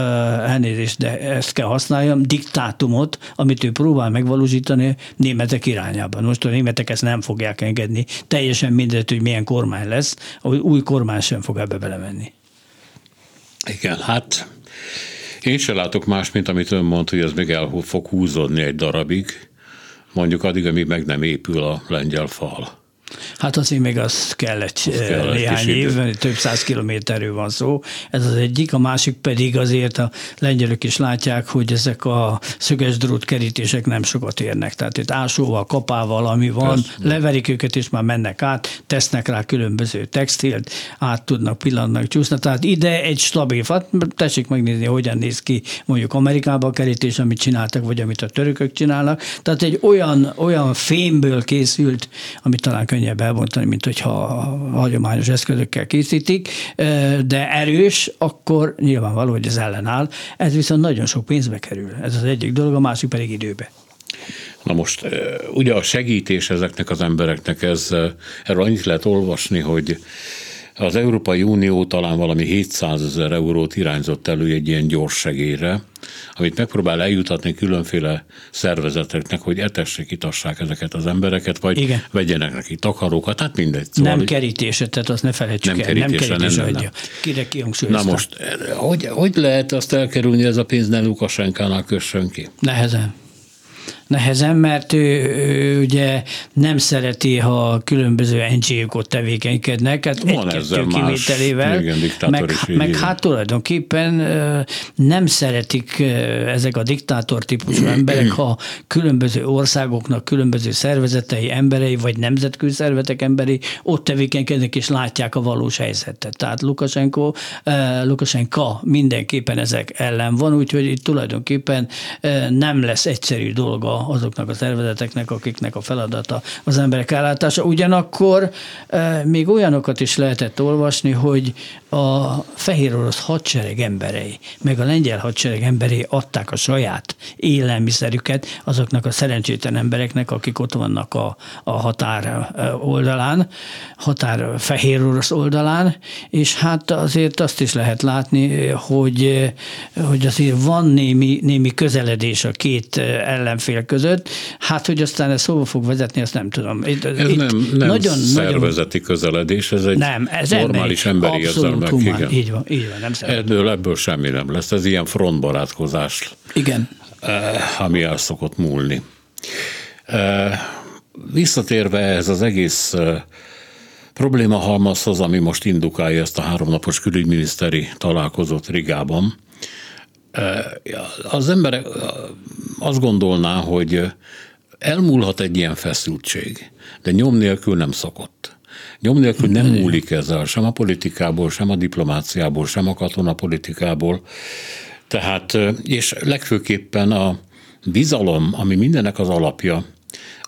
elnézést, de ezt kell használjam, diktátumot, amit ő próbál megvalósítani németek irányában. Most a németek ezt nem fogják engedni, teljesen mindegy, hogy milyen kormány lesz, új kormány sem fog ebbe belemenni. Igen, hát én se látok más, mint amit ön mondta, hogy ez még el fog húzódni egy darabig, mondjuk addig, amíg meg nem épül a lengyel fal. Hát azért még az kell egy, kell egy néhány kis idő. év, mert több száz kilométerről van szó. Ez az egyik, a másik pedig azért a lengyelök is látják, hogy ezek a szöges drót kerítések nem sokat érnek. Tehát itt ásóval, kapával, ami van, Persze. leverik őket, és már mennek át, tesznek rá különböző textilt, át tudnak, pillannak, csúsznak. Tehát ide egy stabil, hát tessék megnézni, hogyan néz ki mondjuk Amerikában a kerítés, amit csináltak, vagy amit a törökök csinálnak. Tehát egy olyan, olyan fémből készült, amit talán könnyebb elbontani, mint hogyha hagyományos eszközökkel készítik, de erős, akkor nyilvánvaló, hogy ez ellenáll. Ez viszont nagyon sok pénzbe kerül. Ez az egyik dolog, a másik pedig időbe. Na most ugye a segítés ezeknek az embereknek, ez, erről annyit lehet olvasni, hogy az Európai Unió talán valami 700 ezer eurót irányzott elő egy ilyen gyors segélyre, amit megpróbál eljutatni különféle szervezeteknek, hogy etessék, itassák ezeket az embereket, vagy Igen. vegyenek neki takarókat, hát mindegy. Nem hogy- kerítése, tehát azt ne felejtsük Nem el. Nem kerítése, kerítése nem, nem, adja. Kire Na most, hogy, hogy lehet azt elkerülni, ez a pénz ne Lukasenkánál kössön ki? Nehezen. Nehezen, mert ő, ő ugye nem szereti, ha különböző NGO-k ott tevékenykednek, hát Van egy-kettő kivételével, igen, meg, meg hát tulajdonképpen nem szeretik ezek a diktátor típusú emberek, ha különböző országoknak különböző szervezetei, emberei, vagy nemzetközi szervezetek emberei ott tevékenykednek és látják a valós helyzetet. Tehát Lukasenko, Lukasenka mindenképpen ezek ellen van, úgyhogy itt tulajdonképpen nem lesz egyszerű dolga azoknak a szervezeteknek, akiknek a feladata az emberek ellátása. Ugyanakkor e, még olyanokat is lehetett olvasni, hogy a fehér orosz hadsereg emberei, meg a lengyel hadsereg emberei adták a saját élelmiszerüket azoknak a szerencsétlen embereknek, akik ott vannak a, a határ e, oldalán, határ fehér orosz oldalán, és hát azért azt is lehet látni, hogy, hogy azért van némi, némi közeledés a két ellenfél között, hát hogy aztán ez szóval fog vezetni, azt nem tudom. Itt, Ez itt nem, nem szervezeti közeledés, ez egy nem, ez normális emberi, érzelmek. Igen. Így van, így van, nem szeretem. Ebből, ebből semmi nem lesz, ez ilyen frontbarátkozás, Igen. eh, ami el szokott múlni. Eh, Visszatérve ez az egész eh, probléma halmazhoz, ami most indukálja ezt a háromnapos külügyminiszteri találkozót Rigában, az ember azt gondolná, hogy elmúlhat egy ilyen feszültség, de nyom nélkül nem szokott. Nyom nélkül nem múlik ezzel, sem a politikából, sem a diplomáciából, sem a katonapolitikából. Tehát, és legfőképpen a bizalom, ami mindennek az alapja,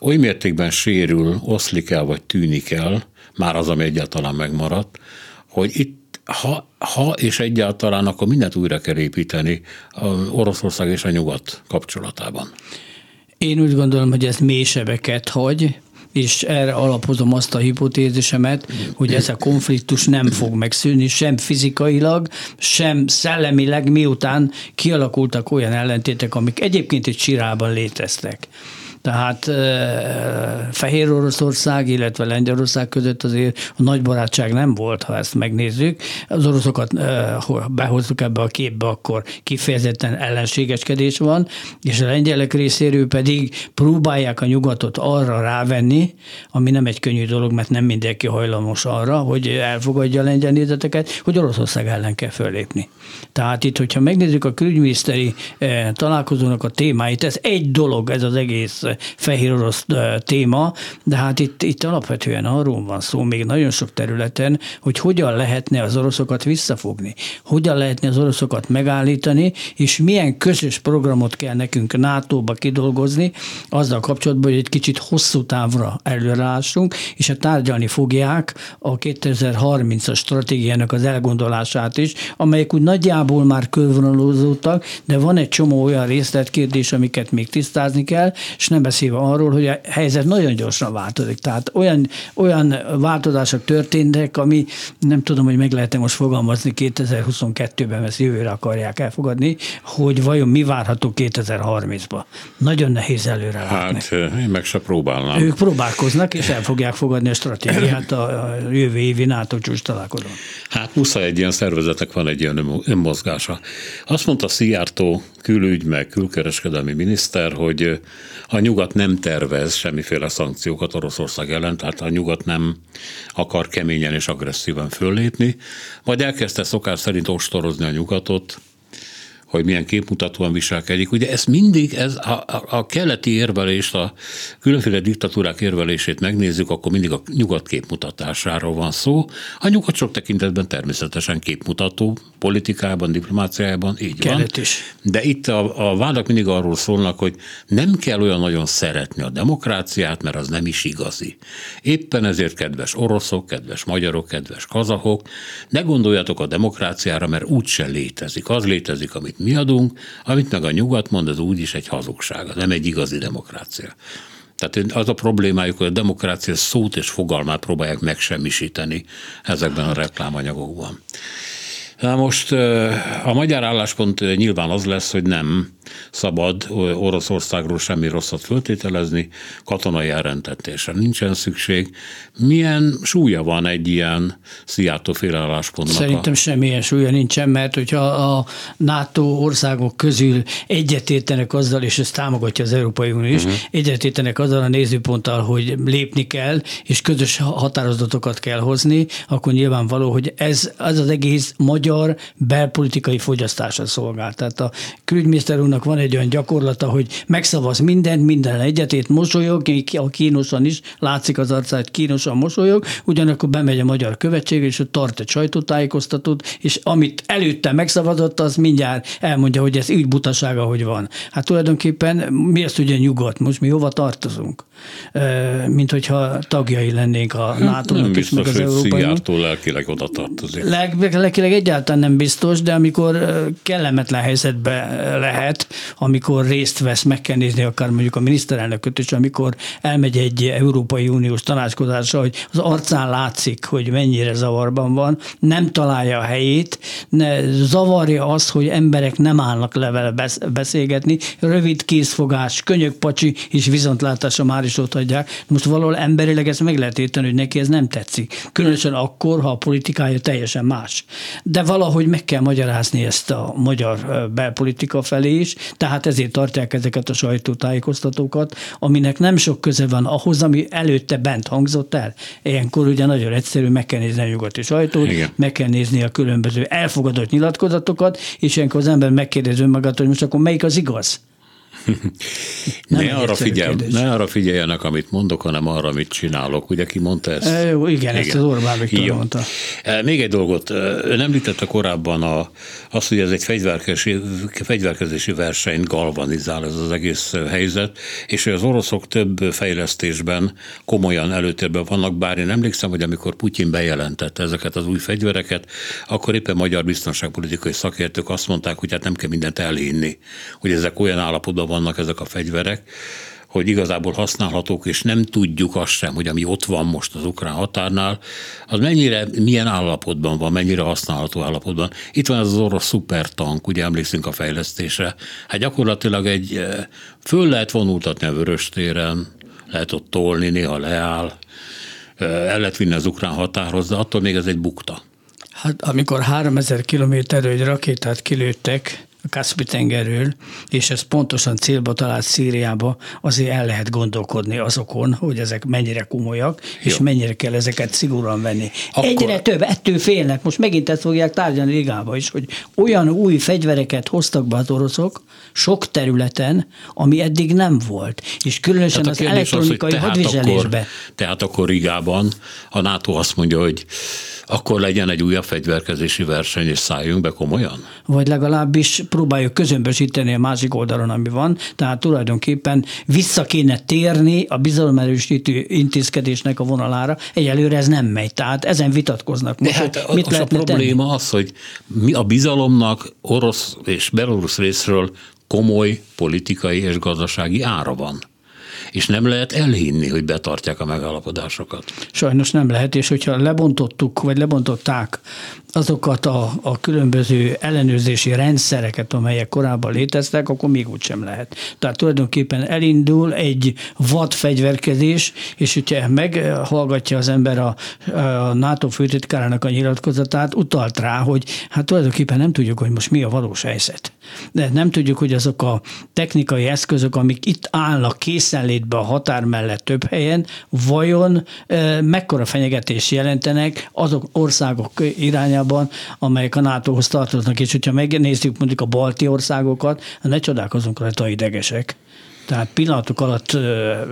oly mértékben sérül, oszlik el, vagy tűnik el, már az, ami egyáltalán megmaradt, hogy itt ha, ha és egyáltalán, akkor mindent újra kell építeni a Oroszország és a nyugat kapcsolatában. Én úgy gondolom, hogy ez mély sebeket hagy, és erre alapozom azt a hipotézisemet, hogy ez a konfliktus nem fog megszűnni, sem fizikailag, sem szellemileg, miután kialakultak olyan ellentétek, amik egyébként itt Csirában léteztek. Tehát Fehér Oroszország, illetve Lengyelország között azért a nagy barátság nem volt, ha ezt megnézzük. Az oroszokat behozzuk ebbe a képbe, akkor kifejezetten ellenségeskedés van, és a lengyelek részéről pedig próbálják a nyugatot arra rávenni, ami nem egy könnyű dolog, mert nem mindenki hajlamos arra, hogy elfogadja a lengyel nézeteket, hogy Oroszország ellen kell fölépni. Tehát itt, hogyha megnézzük a külügyminiszteri találkozónak a témáit, ez egy dolog, ez az egész fehér orosz téma, de hát itt, itt alapvetően arról van szó még nagyon sok területen, hogy hogyan lehetne az oroszokat visszafogni, hogyan lehetne az oroszokat megállítani, és milyen közös programot kell nekünk NATO-ba kidolgozni, azzal kapcsolatban, hogy egy kicsit hosszú távra előrelássunk, és a tárgyalni fogják a 2030-as stratégiának az elgondolását is, amelyek úgy nagyjából már körvonalozódtak, de van egy csomó olyan részletkérdés, amiket még tisztázni kell, és nem beszélve arról, hogy a helyzet nagyon gyorsan változik. Tehát olyan, olyan változások történtek, ami nem tudom, hogy meg lehet most fogalmazni 2022-ben, ezt jövőre akarják elfogadni, hogy vajon mi várható 2030-ban. Nagyon nehéz előre látni. Hát én meg se próbálnám. Ők próbálkoznak, és el fogják fogadni a stratégiát a jövő évi NATO csúcs találkozón. Hát muszáj egy ilyen szervezetnek van egy ilyen önmozgása. Azt mondta Szijjártó külügy meg külkereskedelmi miniszter, hogy a nyugat nem tervez semmiféle szankciókat Oroszország ellen, tehát a nyugat nem akar keményen és agresszíven föllépni, majd elkezdte szokás szerint ostorozni a nyugatot, hogy milyen képmutatóan viselkedik. Ugye ez mindig, ez a, a, a keleti érvelést, a különféle diktatúrák érvelését megnézzük, akkor mindig a nyugat képmutatásáról van szó. A nyugat sok tekintetben természetesen képmutató, politikában, diplomáciában, így Kelet van. is. De itt a, a vádak mindig arról szólnak, hogy nem kell olyan nagyon szeretni a demokráciát, mert az nem is igazi. Éppen ezért, kedves oroszok, kedves magyarok, kedves kazahok, ne gondoljatok a demokráciára, mert úgyse létezik. Az létezik, amit mi adunk, amit meg a nyugat mond, az úgyis egy hazugság, nem egy igazi demokrácia. Tehát az a problémájuk, hogy a demokrácia szót és fogalmát próbálják megsemmisíteni ezekben a reklámanyagokban. Na most a magyar álláspont nyilván az lesz, hogy nem szabad Oroszországról semmi rosszat föltételezni, katonai elrentetésre nincsen szükség. Milyen súlya van egy ilyen Szijjártó félálláspontnak? Szerintem a... semmilyen súlya nincsen, mert hogyha a NATO országok közül egyetértenek azzal, és ezt támogatja az Európai Unió is, uh-huh. egyetértenek azzal a nézőponttal, hogy lépni kell, és közös határozatokat kell hozni, akkor nyilvánvaló, hogy ez az az egész magyar belpolitikai fogyasztásra szolgál. Tehát a külügyminiszter úrnak van egy olyan gyakorlata, hogy megszavaz mindent, minden egyetét, mosolyog, a kínosan is, látszik az arcát, kínosan mosolyog, ugyanakkor bemegy a magyar követség, és ott tart egy sajtótájékoztatót, és amit előtte megszavazott, az mindjárt elmondja, hogy ez úgy butasága, hogy van. Hát tulajdonképpen mi ezt ugye nyugodt, most mi hova tartozunk? Mint hogyha tagjai lennénk a NATO-nak is, meg az Európai Unió. lelkileg oda tartozik. Lelkileg egyáltalán nem biztos, de amikor kellemetlen helyzetbe lehet, amikor részt vesz, meg kell nézni akár mondjuk a miniszterelnököt is, amikor elmegy egy Európai Uniós tanácskozásra, hogy az arcán látszik, hogy mennyire zavarban van, nem találja a helyét, ne, zavarja az, hogy emberek nem állnak le vele beszélgetni, rövid készfogás, könyökpacsi és viszontlátásra már is ott adják. Most valahol emberileg ezt meg lehet érteni, hogy neki ez nem tetszik. Különösen akkor, ha a politikája teljesen más. De valahogy meg kell magyarázni ezt a magyar belpolitika felé is, tehát ezért tartják ezeket a sajtótájékoztatókat, aminek nem sok köze van ahhoz, ami előtte bent hangzott el. Ilyenkor ugye nagyon egyszerű, meg kell nézni a nyugati sajtót, Igen. meg kell nézni a különböző elfogadott nyilatkozatokat, és ilyenkor az ember megkérdezi önmagát, hogy most akkor melyik az igaz? ne, arra figyel, ne arra figyeljenek, amit mondok, hanem arra, amit csinálok. Ugye ki mondta ezt? E, jó, igen, igen, ezt az Orbán Viktor Jó. mondta. Még egy dolgot, ön említette korábban a, azt, hogy ez egy fegyverkezési, fegyverkezési versenyt galvanizál ez az egész helyzet, és hogy az oroszok több fejlesztésben komolyan előtérben vannak, bár én emlékszem, hogy amikor Putyin bejelentette ezeket az új fegyvereket, akkor éppen magyar biztonságpolitikai szakértők azt mondták, hogy hát nem kell mindent elhinni, hogy ezek olyan állapotban vannak ezek a fegyverek, hogy igazából használhatók, és nem tudjuk azt sem, hogy ami ott van most az ukrán határnál, az mennyire, milyen állapotban van, mennyire használható állapotban. Itt van ez az orosz szupertank, ugye emlékszünk a fejlesztésre. Hát gyakorlatilag egy, eh, föl lehet vonultatni a vöröstéren, lehet ott tolni, néha leáll, eh, el lehet vinni az ukrán határhoz, de attól még ez egy bukta. Hát amikor 3000 kilométerről egy rakétát kilőttek, Kaspi-tengerről, és ez pontosan célba talált Szíriába, azért el lehet gondolkodni azokon, hogy ezek mennyire komolyak, Jó. és mennyire kell ezeket szigorúan venni. Akkor... Egyre több, ettől félnek. Most megint ezt fogják tárgyalni Rigába is, hogy olyan új fegyvereket hoztak be az oroszok sok területen, ami eddig nem volt. És különösen hát az elektronikai az, hadviselésbe. Akkor, tehát akkor Rigában a NATO azt mondja, hogy akkor legyen egy újabb fegyverkezési verseny, és szálljunk be komolyan? Vagy legalábbis próbáljuk közömbösíteni a másik oldalon, ami van. Tehát tulajdonképpen vissza kéne térni a bizalomerősítő intézkedésnek a vonalára. Egyelőre ez nem megy. Tehát ezen vitatkoznak most, hát mit a, a probléma tenni? az, hogy mi a bizalomnak orosz és belorusz részről komoly politikai és gazdasági ára van és nem lehet elhinni, hogy betartják a megállapodásokat. Sajnos nem lehet, és hogyha lebontottuk, vagy lebontották azokat a, a különböző ellenőrzési rendszereket, amelyek korábban léteztek, akkor még úgy sem lehet. Tehát tulajdonképpen elindul egy vadfegyverkezés, és hogyha meghallgatja az ember a, a NATO főtitkárának a nyilatkozatát, utalt rá, hogy hát tulajdonképpen nem tudjuk, hogy most mi a valós helyzet. De nem tudjuk, hogy azok a technikai eszközök, amik itt állnak készenlétbe a határ mellett több helyen, vajon e, mekkora fenyegetés jelentenek azok országok irányában, Európában, amelyek a NATO-hoz tartoznak, és hogyha megnézzük mondjuk a balti országokat, ne csodálkozunk rajta idegesek. Tehát pillanatok alatt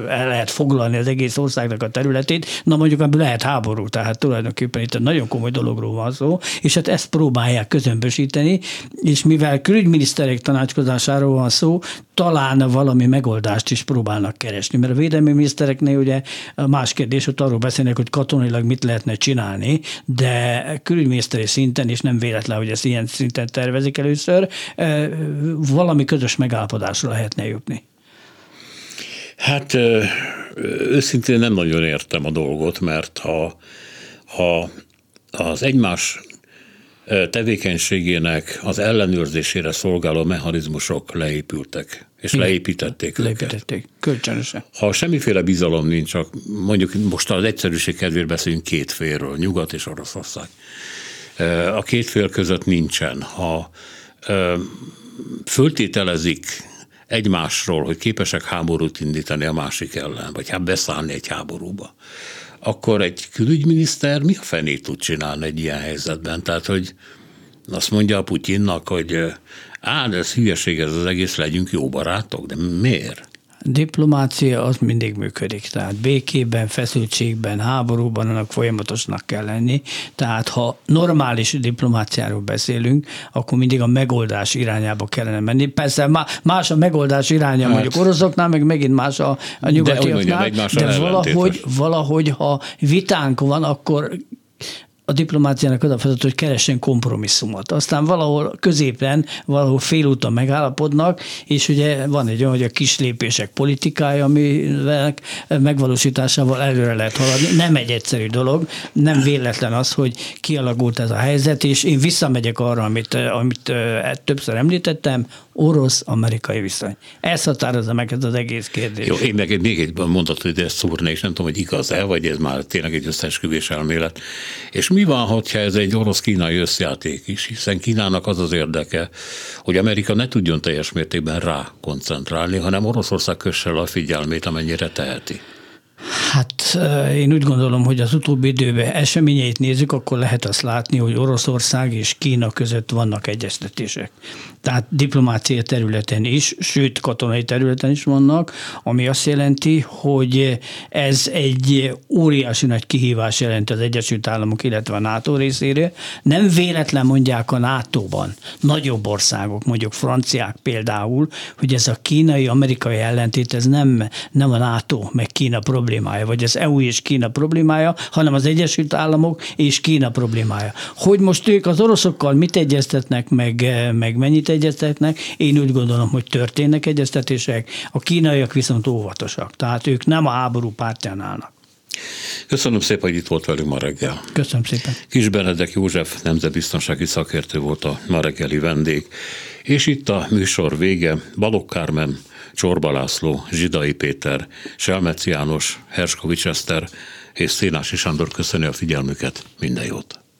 el lehet foglalni az egész országnak a területét, na mondjuk ebből lehet háború, tehát tulajdonképpen itt egy nagyon komoly dologról van szó, és hát ezt próbálják közömbösíteni, és mivel külügyminiszterek tanácskozásáról van szó, talán valami megoldást is próbálnak keresni, mert a védelmi minisztereknél ugye más kérdés, hogy arról beszélnek, hogy katonailag mit lehetne csinálni, de külügyminiszteri szinten, és nem véletlen, hogy ezt ilyen szinten tervezik először, valami közös megállapodásra lehetne jutni. Hát őszintén nem nagyon értem a dolgot, mert ha, ha az egymás tevékenységének az ellenőrzésére szolgáló mechanizmusok leépültek, és Igen. leépítették Leépítették, őket. kölcsönösen. Ha semmiféle bizalom nincs, csak mondjuk most az egyszerűség kedvéért beszélünk két félről, Nyugat és Oroszország. A két fél között nincsen. Ha föltételezik egymásról, hogy képesek háborút indítani a másik ellen, vagy hát beszállni egy háborúba, akkor egy külügyminiszter mi a fenét tud csinálni egy ilyen helyzetben? Tehát, hogy azt mondja a Putyinnak, hogy á, de ez hülyeség ez az egész, legyünk jó barátok, de miért? Diplomácia az mindig működik. Tehát békében, feszültségben, háborúban annak folyamatosnak kell lenni. Tehát ha normális diplomáciáról beszélünk, akkor mindig a megoldás irányába kellene menni. Persze más a megoldás iránya hát. mondjuk oroszoknál, meg megint más a, a nyugatiaknál, de, de valahogy, valahogy, ha vitánk van, akkor a diplomáciának az a feladat, hogy keressen kompromisszumot. Aztán valahol középen, valahol félúton megállapodnak, és ugye van egy olyan, hogy a kis lépések politikája, amivel megvalósításával előre lehet haladni. Nem egy egyszerű dolog, nem véletlen az, hogy kialakult ez a helyzet, és én visszamegyek arra, amit, amit többször említettem, orosz-amerikai viszony. Ez határozza meg ez az egész kérdés. Jó, én meg még egy mondatot ezt szúrni, és nem tudom, hogy igaz-e, vagy ez már tényleg egy összesküvés elmélet. És mi van, hogyha ez egy orosz-kínai összjáték is, hiszen Kínának az az érdeke, hogy Amerika ne tudjon teljes mértékben rá koncentrálni, hanem Oroszország kössel a figyelmét, amennyire teheti. Hát én úgy gondolom, hogy az utóbbi időben eseményeit nézzük, akkor lehet azt látni, hogy Oroszország és Kína között vannak egyeztetések. Tehát diplomácia területen is, sőt katonai területen is vannak, ami azt jelenti, hogy ez egy óriási nagy kihívás jelent az Egyesült Államok, illetve a NATO részére. Nem véletlen mondják a NATO-ban nagyobb országok, mondjuk franciák például, hogy ez a kínai-amerikai ellentét, ez nem, nem a NATO meg Kína problémája, vagy az EU és Kína problémája, hanem az Egyesült Államok és Kína problémája. Hogy most ők az oroszokkal mit egyeztetnek, meg, meg mennyit egyeztetnek, én úgy gondolom, hogy történnek egyeztetések, a kínaiak viszont óvatosak, tehát ők nem a háború pártján állnak. Köszönöm szépen, hogy itt volt velünk ma reggel. Köszönöm szépen. Kis Benedek József nemzetbiztonsági szakértő volt a ma reggeli vendég. És itt a műsor vége. Balogh Kármen, Csorba László, Zsidai Péter, Selmec János, Herskovics Eszter és Szénási Sándor köszöni a figyelmüket. Minden jót!